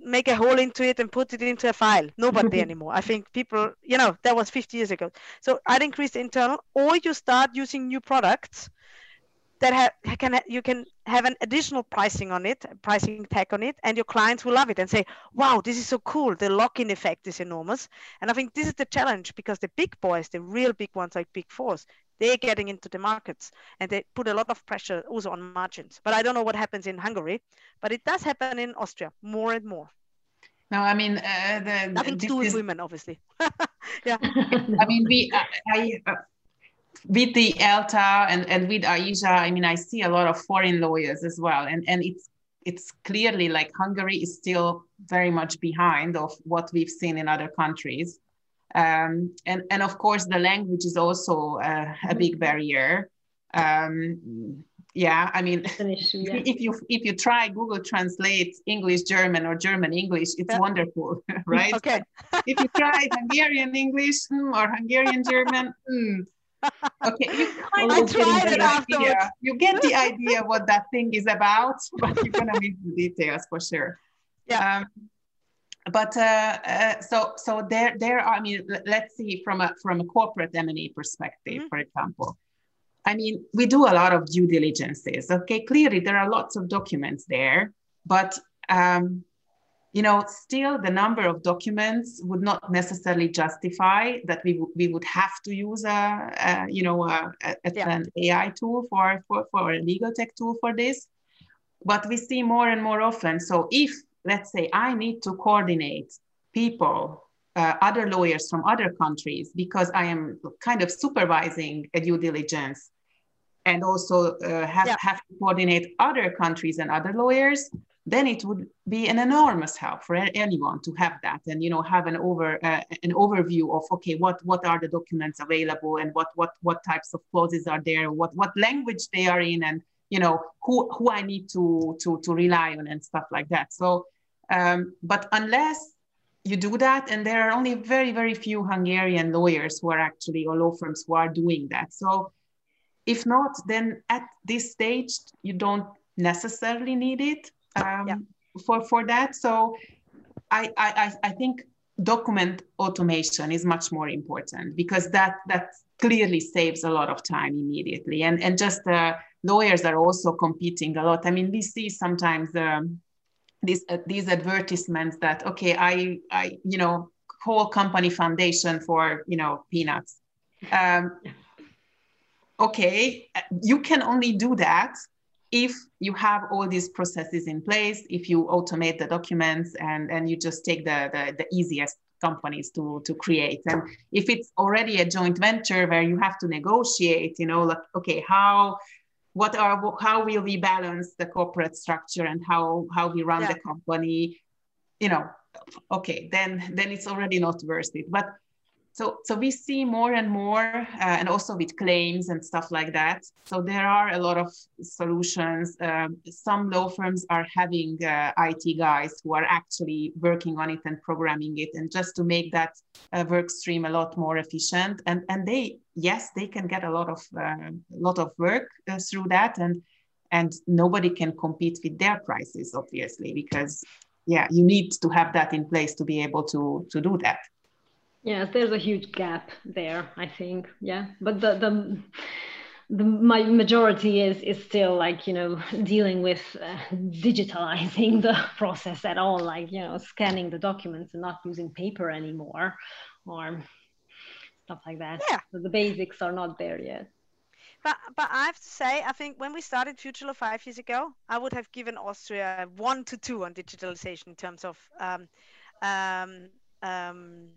make a hole into it and put it into a file. Nobody *laughs* anymore. I think people, you know, that was 50 years ago. So I'd increase the internal, or you start using new products that have, can you can have an additional pricing on it, pricing tag on it, and your clients will love it and say, "Wow, this is so cool." The lock-in effect is enormous, and I think this is the challenge because the big boys, the real big ones like Big Fours, they're getting into the markets and they put a lot of pressure also on margins. But I don't know what happens in Hungary, but it does happen in Austria more and more. No, I mean uh, the nothing to do with is, women, obviously. *laughs* yeah, *laughs* I mean we. I, I uh, with the ELTA and, and with AIJA, I mean, I see a lot of foreign lawyers as well. And, and it's, it's clearly like Hungary is still very much behind of what we've seen in other countries. Um, and, and of course, the language is also uh, a big barrier. Um, yeah, I mean, issue, yeah. if you if you try Google Translate English German or German English, it's yeah. wonderful, *laughs* *laughs* right? okay. if you try Hungarian English hmm, or Hungarian German, hmm, okay you kind of tried it afterwards. you get the *laughs* idea what that thing is about but you're gonna miss the details for sure yeah um, but uh, uh, so so there there are, i mean let's see from a from a corporate m&a perspective mm-hmm. for example i mean we do a lot of due diligences okay clearly there are lots of documents there but um, you know, still the number of documents would not necessarily justify that we, w- we would have to use a, a you know, a, a, yeah. an AI tool for, for, for a legal tech tool for this. But we see more and more often. So if, let's say, I need to coordinate people, uh, other lawyers from other countries, because I am kind of supervising a due diligence and also uh, have, yeah. have to coordinate other countries and other lawyers, then it would be an enormous help for anyone to have that and you know have an over uh, an overview of okay what what are the documents available and what what what types of clauses are there what what language they are in and you know who who i need to to to rely on and stuff like that. So um, but unless you do that and there are only very very few hungarian lawyers who are actually or law firms who are doing that. So if not then at this stage you don't necessarily need it um, yeah. for for that. So I, I I think document automation is much more important because that that clearly saves a lot of time immediately and and just uh, lawyers are also competing a lot i mean we see sometimes um, these uh, these advertisements that okay i i you know whole company foundation for you know peanuts um, okay you can only do that if you have all these processes in place, if you automate the documents and, and you just take the, the, the easiest companies to, to create. And if it's already a joint venture where you have to negotiate, you know, like, okay, how, what are, how will we balance the corporate structure and how, how we run yeah. the company, you know, okay, then, then it's already not worth it. But so so we see more and more uh, and also with claims and stuff like that. So there are a lot of solutions. Um, some law firms are having uh, it guys who are actually working on it and programming it and just to make that uh, work stream a lot more efficient. And and they yes they can get a lot of uh, lot of work uh, through that and and nobody can compete with their prices obviously because yeah you need to have that in place to be able to to do that Yes, there's a huge gap there, I think. Yeah, but the the the my majority is is still like you know dealing with uh, digitalizing the *laughs* process at all, like you know scanning the documents and not using paper anymore, or stuff like that. Yeah, so the basics are not there yet. But but I have to say, I think when we started Future Law five years ago, I would have given Austria one to two on digitalization in terms of um, um, um,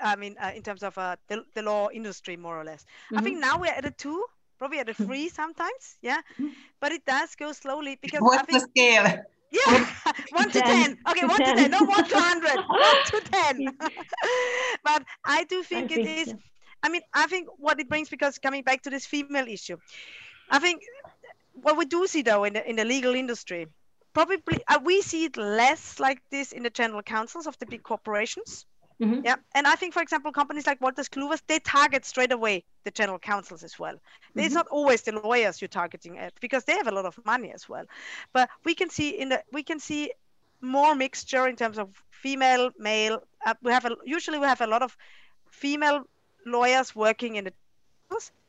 I mean, uh, in terms of uh, the, the law industry, more or less. Mm-hmm. I think now we're at a two, probably at a mm-hmm. three sometimes. Yeah, mm-hmm. but it does go slowly because. What's think, the scale? Yeah, one *laughs* to ten. Okay, one to ten, not one to hundred. *laughs* one to ten. *laughs* but I do think I it think is. So. I mean, I think what it brings because coming back to this female issue, I think what we do see though in the in the legal industry, probably uh, we see it less like this in the general counsels of the big corporations. Mm-hmm. Yeah, and I think, for example, companies like Wolters Kluwer's they target straight away the general counsels as well. Mm-hmm. It's not always the lawyers you're targeting at because they have a lot of money as well. But we can see in the we can see more mixture in terms of female, male. Uh, we have a, usually we have a lot of female lawyers working in the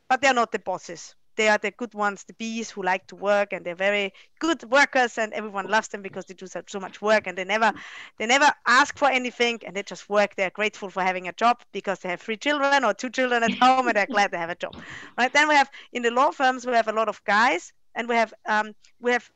but they're not the bosses they are the good ones, the bees who like to work and they're very good workers and everyone loves them because they do so, so much work and they never they never ask for anything and they just work. They're grateful for having a job because they have three children or two children at *laughs* home and they're glad they have a job. Right. Then we have in the law firms we have a lot of guys and we have um, we have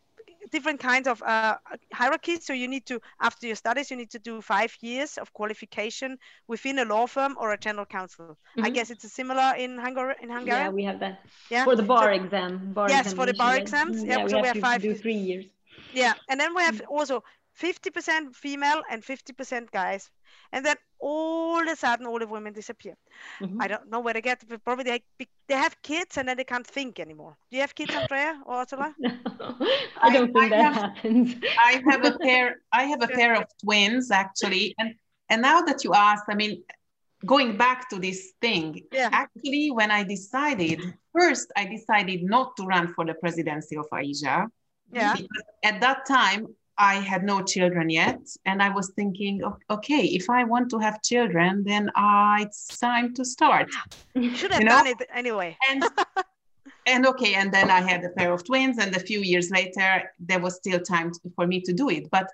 different kinds of uh, hierarchies. So you need to, after your studies, you need to do five years of qualification within a law firm or a general counsel. Mm-hmm. I guess it's a similar in Hungary. In Hungary. Yeah, we have that. Yeah. For the bar so, exam. Bar yes, for the bar exams. Yeah, yeah we so have we have five. Do three years. Yeah, and then we have mm-hmm. also 50% female and 50% guys. And then all of a sudden, all the women disappear. Mm-hmm. I don't know where they get. Probably they, they have kids and then they can't think anymore. Do you have kids, Andrea or Ursula? *laughs* No, I don't I, think I that have, happens. I have a pair. I have a *laughs* pair of twins actually, and and now that you asked, I mean, going back to this thing, yeah. actually, when I decided first, I decided not to run for the presidency of AIJA. Yeah. at that time, I had no children yet, and I was thinking, okay, if I want to have children, then uh, it's time to start. *laughs* You should have you know? done it anyway. and *laughs* and okay, and then I had a pair of twins, and a few years later, there was still time to, for me to do it. But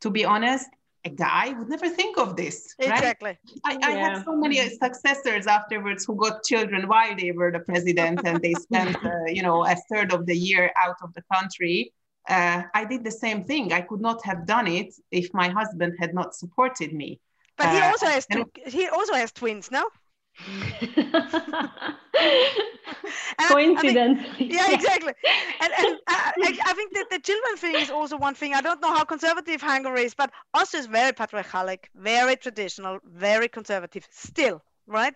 to be honest, a guy would never think of this. Exactly. Right? I, I had so many successors afterwards who got children while they were the president, and they spent, *laughs* uh, you know, a third of the year out of the country uh, I did the same thing. I could not have done it if my husband had not supported me. But he uh, also has two, he also has twins, no? *laughs* Coincidence. I think, yeah, exactly. And, and uh, I, I, think that the children thing is also one thing. I don't know how conservative Hungary is, but Austria is very patriarchal, very traditional, very conservative still, right?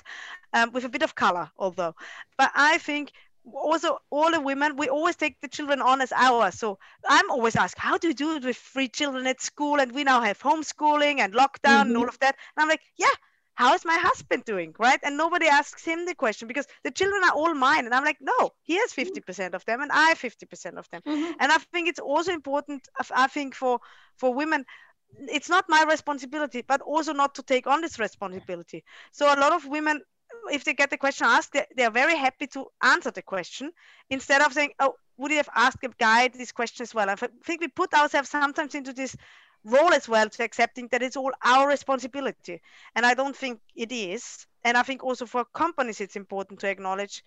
Um, with a bit of color, although. But I think also all the women we always take the children on as ours so i'm always asked how do you do it with three children at school? And we now have homeschooling and lockdown mm-hmm. and all of that. And i'm like yeah how is my husband doing? Right? And nobody asks him the question because the children are all mine. And i'm like no he has 50% mm-hmm. of them and i have 50% of them. Mm-hmm. and i think it's also important i think for for women it's not my responsibility but also not to take on this responsibility. So a lot of women if they get the question asked, they, they are very happy to answer the question instead of saying, oh, would you have asked a guy this question as well? I think we put ourselves sometimes into this role as well to accepting that it's all our responsibility. And I don't think it is. And I think also for companies, it's important to acknowledge.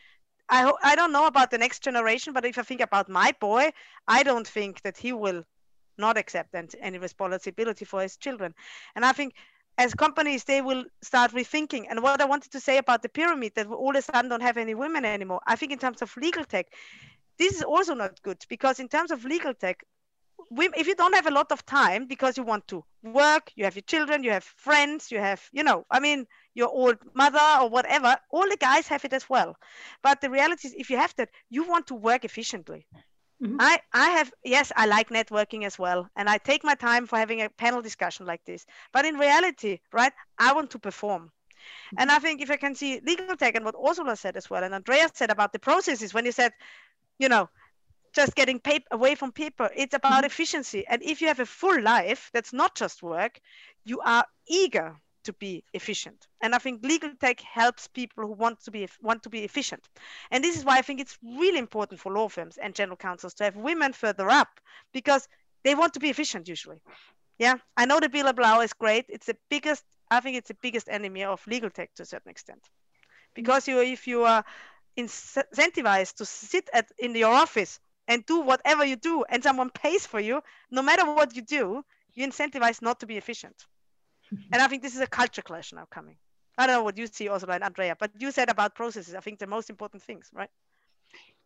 I, ho- I don't know about the next generation, but if I think about my boy, I don't think that he will not accept any responsibility for his children. And I think as companies they will start rethinking. And what i wanted to say about the pyramid that all of a sudden don't have any women anymore i think in terms of legal tech this is also not good. Because in terms of legal tech if you don't have a lot of time because you want to work you have your children you have friends you have you know i mean your old mother or whatever all the guys have it as well. But the reality is if you have that you want to work efficiently Mm-hmm. I, I have, yes, I like networking as well. And I take my time for having a panel discussion like this. But in reality, right, I want to perform. Mm-hmm. And I think if I can see legal tech and what Ursula said as well, and Andrea said about the processes, when you said, you know, just getting paper away from paper, it's about mm-hmm. efficiency. And if you have a full life that's not just work, you are eager to be efficient. And I think legal tech helps people who want to be want to be efficient. And this is why I think it's really important for law firms and general counsels to have women further up because they want to be efficient usually. Yeah, I know the Bill Blau is great. It's the biggest. I think it's the biggest enemy of legal tech to a certain extent, because you if you are incentivized to sit at in your office and do whatever you do, and someone pays for you, no matter what you do, you incentivize not to be efficient and I think this is a culture clash now coming. I don't know what you see also like Andrea, but you said about processes. I think the most important things, right?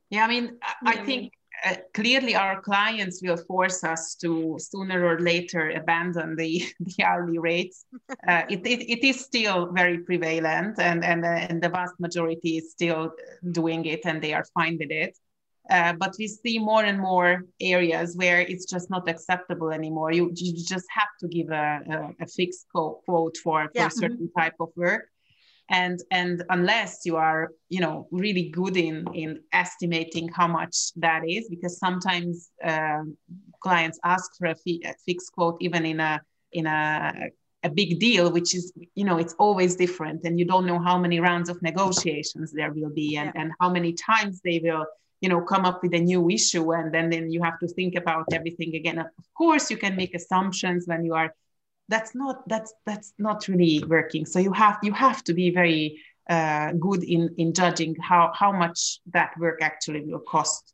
Yeah, I mean, I, I think uh, clearly our clients will force us to sooner or later abandon the, *laughs* the hourly rates. *laughs* Uh, it, it, it is still very prevalent, and and, uh, and the vast majority is still doing it, and they are fine with it. Uh, but we see more and more areas where it's just not acceptable anymore. You, you just have to give a, a, a fixed quote for, for yeah. a certain mm-hmm. type of work. And, and unless you are, you know, really good in, in estimating how much that is, because sometimes uh, clients ask for a, fee, a fixed quote even in a in a a big deal which is you know it's always different and you don't know how many rounds of negotiations there will be and, yeah. and how many times they will you know come up with a new issue and then then you have to think about everything again of course you can make assumptions when you are that's not that's that's not really working so you have you have to be very uh, good in in judging how how much that work actually will cost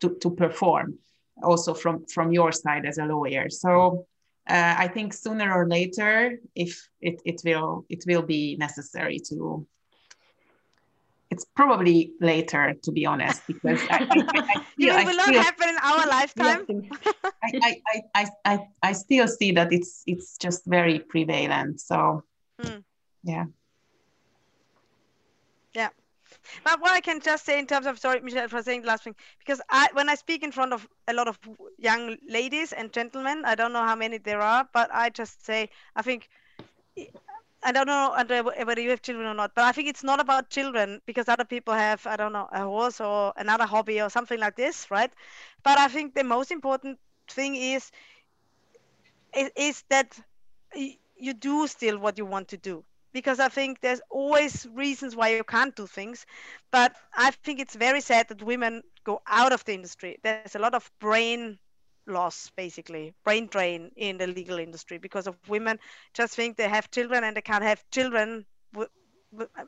to to perform also from from your side as a lawyer so uh, I think sooner or later, if it, it will it will be necessary to. It's probably later, to be honest, because I, I, I feel, *laughs* it will not happen in our *laughs* lifetime. *laughs* I, I, I, I, I still see that it's it's just very prevalent. So, mm. yeah. Yeah. But what I can just say in terms of sorry, Michelle, for saying the last thing, because I when I speak in front of a lot of young ladies and gentlemen, I don't know how many there are, but I just say I think I don't know whether you have children or not, but I think it's not about children because other people have, I don't know, a horse or another hobby or something like this, right? But I think the most important thing is is, is that you do still what you want to do because I think there's always reasons why you can't do things. But I think it's very sad that women go out of the industry. There's a lot of brain loss, basically, brain drain in the legal industry because of women just think they have children and they can't have children.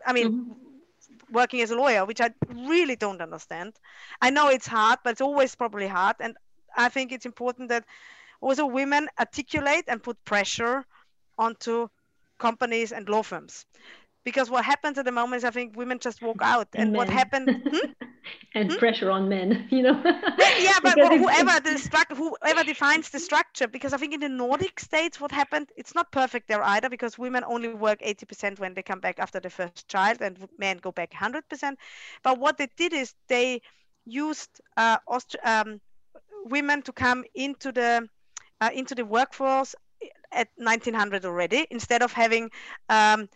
I mean, mm-hmm. working as a lawyer, which I really don't understand. I know it's hard, but it's always probably hard. And I think it's important that also women articulate and put pressure onto companies and law firms because what happens at the moment is I think women just walk *laughs* out, and, and what happened *laughs* hmm? And hmm? pressure on men, *laughs* you know. yeah, but whoever the stru- whoever defines the structure, because I think in the Nordic states, what happened, it's not perfect there either, because women only work eighty percent when they come back after the first child, and men go back hundred percent. But what they did is they used uh, Aust- um, women to come into the uh, into the workforce at 1900 already instead of having um,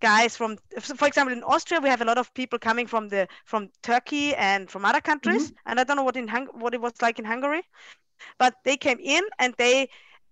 guys from for example in austria we have a lot of people coming from the from turkey and from other countries mm-hmm. and i don't know what in Hung- what it was like in hungary but they came in and they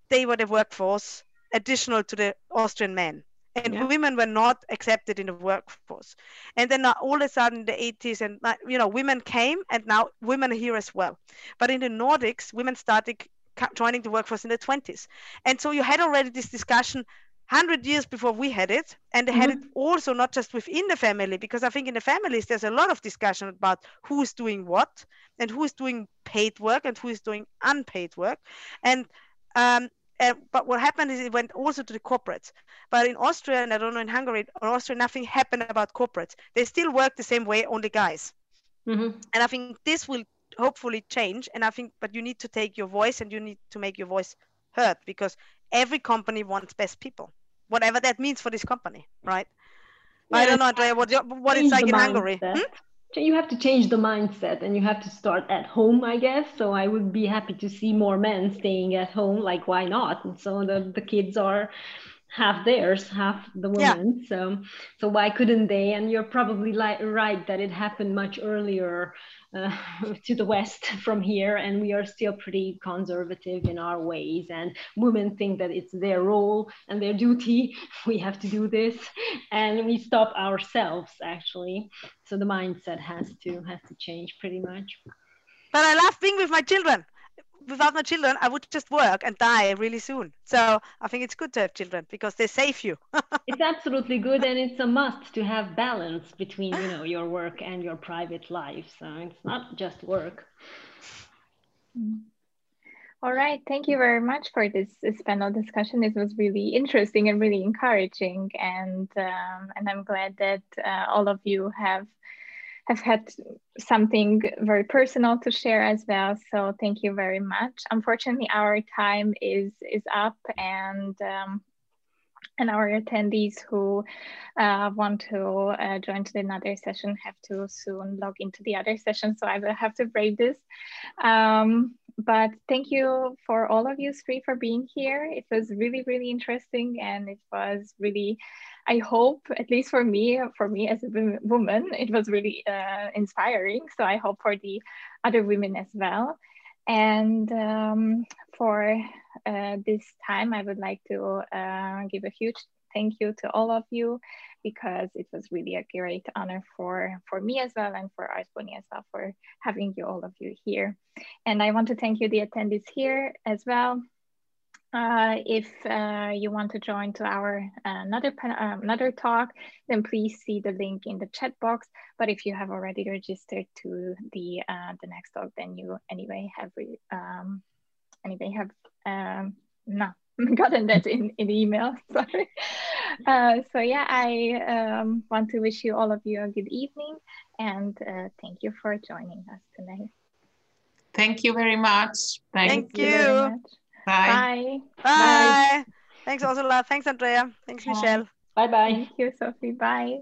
they were the workforce additional to the austrian men and yeah. women were not accepted in the workforce and then all of a sudden the 80s and you know women came and now women are here as well but in the nordics women started joining the workforce in the 20s. And so you had already this discussion 100 years before we had it and they mm-hmm. had it also not just within the family because i think in the families there's a lot of discussion about who's doing what and who is doing paid work and who is doing unpaid work and um, and, but what happened is it went also to the corporates. But in Austria, and I don't know in Hungary, in Austria, nothing happened about corporates. They still work the same way, only guys. Mm-hmm. And I think this will hopefully change and i think but you need to take your voice and you need to make your voice heard because every company wants best people whatever that means for this company right? Yeah, i don't know andrea what, what it's like in hungary? hmm? you have to change the mindset and you have to start at home i guess. So i would be happy to see more men staying at home like why not? And so the, the kids are half theirs half the women. Yeah. so so why couldn't they? And you're probably like right that it happened much earlier uh, *laughs* to the west from here. And we are still pretty conservative in our ways. And women think that it's their role and their duty. *laughs* We have to do this. And we stop ourselves actually. So the mindset has to has to change pretty much. But i love being with my children without my children, I would just work and die really soon. So I think it's good to have children because they save you. *laughs* it's absolutely good, and it's a must to have balance between you know your work and your private life. So it's not just work. All right, thank you very much for this, this panel discussion. It was really interesting and really encouraging, and um, and I'm glad that uh, all of you have have had something very personal to share as well. So thank you very much. Unfortunately, our time is is up, and um, and our attendees who uh, want to uh, join to another session have to soon log into the other session. So I will have to brave this. Um, but thank you for all of you three for being here. It was really, really interesting. And it was really, I hope, at least for me, for me as a woman, it was really uh, inspiring. So I hope for the other women as well. And um, for uh, this time, I would like to uh, give a huge thank you to all of you because it was really a great honor for, for me as well and for Arsboni as well for having you all of you here. And I want to thank you, the attendees here as well. Uh, if uh, you want to join to our uh, another uh, another talk, then please see the link in the chat box. But if you have already registered to the uh, the next talk, then you anyway have um, anyway have um, no *laughs* gotten that in in email. *laughs* Sorry. Uh, so yeah, I um, want to wish you all of you a good evening and thank you for joining us tonight. Thank you very much. Thank, thank you. you Bye. Bye. Bye. Thanks, Ursula. Thanks, Andrea. Thanks, Michelle. Bye bye. Thank you, Sophie. Bye.